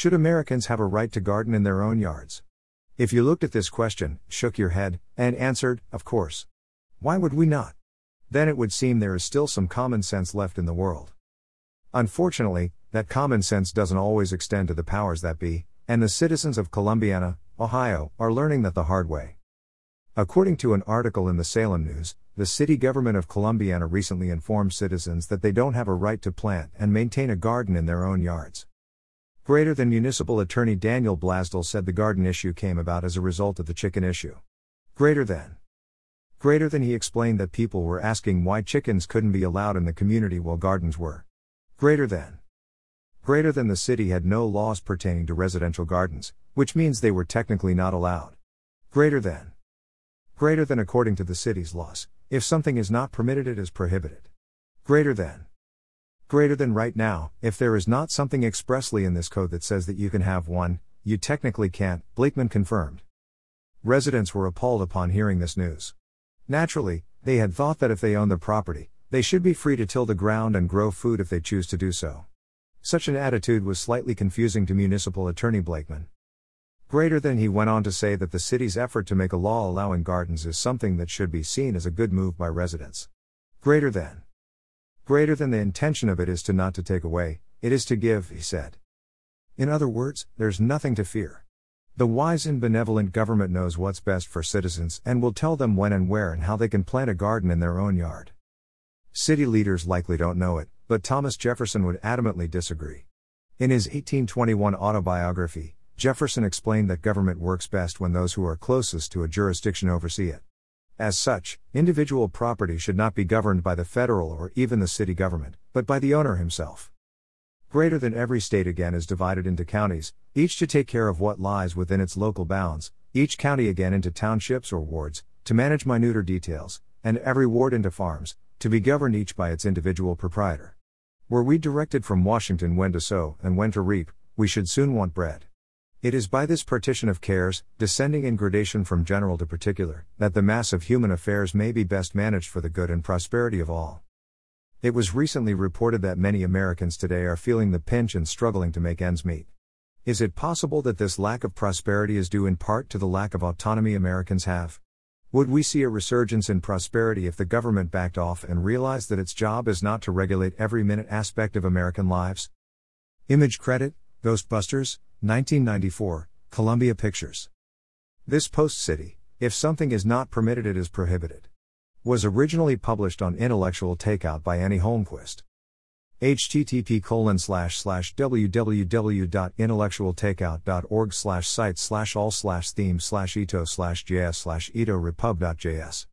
Should Americans have a right to garden in their own yards? If you looked at this question, shook your head, and answered, Of course. Why would we not? Then it would seem there is still some common sense left in the world. Unfortunately, that common sense doesn't always extend to the powers that be, and the citizens of Columbiana, Ohio, are learning that the hard way. According to an article in the Salem News, the city government of Columbiana recently informed citizens that they don't have a right to plant and maintain a garden in their own yards. Greater than Municipal Attorney Daniel Blasdell said the garden issue came about as a result of the chicken issue. Greater than. Greater than he explained that people were asking why chickens couldn't be allowed in the community while gardens were. Greater than. Greater than the city had no laws pertaining to residential gardens, which means they were technically not allowed. Greater than. Greater than according to the city's laws, if something is not permitted, it is prohibited. Greater than greater than right now, if there is not something expressly in this code that says that you can have one, you technically can't, Blakeman confirmed. Residents were appalled upon hearing this news. Naturally, they had thought that if they own the property, they should be free to till the ground and grow food if they choose to do so. Such an attitude was slightly confusing to Municipal Attorney Blakeman. Greater than he went on to say that the city's effort to make a law allowing gardens is something that should be seen as a good move by residents. Greater than. Greater than the intention of it is to not to take away, it is to give, he said. In other words, there's nothing to fear. The wise and benevolent government knows what's best for citizens and will tell them when and where and how they can plant a garden in their own yard. City leaders likely don't know it, but Thomas Jefferson would adamantly disagree. In his 1821 autobiography, Jefferson explained that government works best when those who are closest to a jurisdiction oversee it. As such, individual property should not be governed by the federal or even the city government, but by the owner himself. Greater than every state again is divided into counties, each to take care of what lies within its local bounds, each county again into townships or wards, to manage minuter details, and every ward into farms, to be governed each by its individual proprietor. Were we directed from Washington when to sow and when to reap, we should soon want bread. It is by this partition of cares, descending in gradation from general to particular, that the mass of human affairs may be best managed for the good and prosperity of all. It was recently reported that many Americans today are feeling the pinch and struggling to make ends meet. Is it possible that this lack of prosperity is due in part to the lack of autonomy Americans have? Would we see a resurgence in prosperity if the government backed off and realized that its job is not to regulate every minute aspect of American lives? Image credit Ghostbusters, 1994, Columbia Pictures. This post city, if something is not permitted, it is prohibited. Was originally published on Intellectual Takeout by Annie Holmquist. http colon slash slash www.intellectualtakeout.org slash site slash all slash theme slash ito slash js slash ito repub.js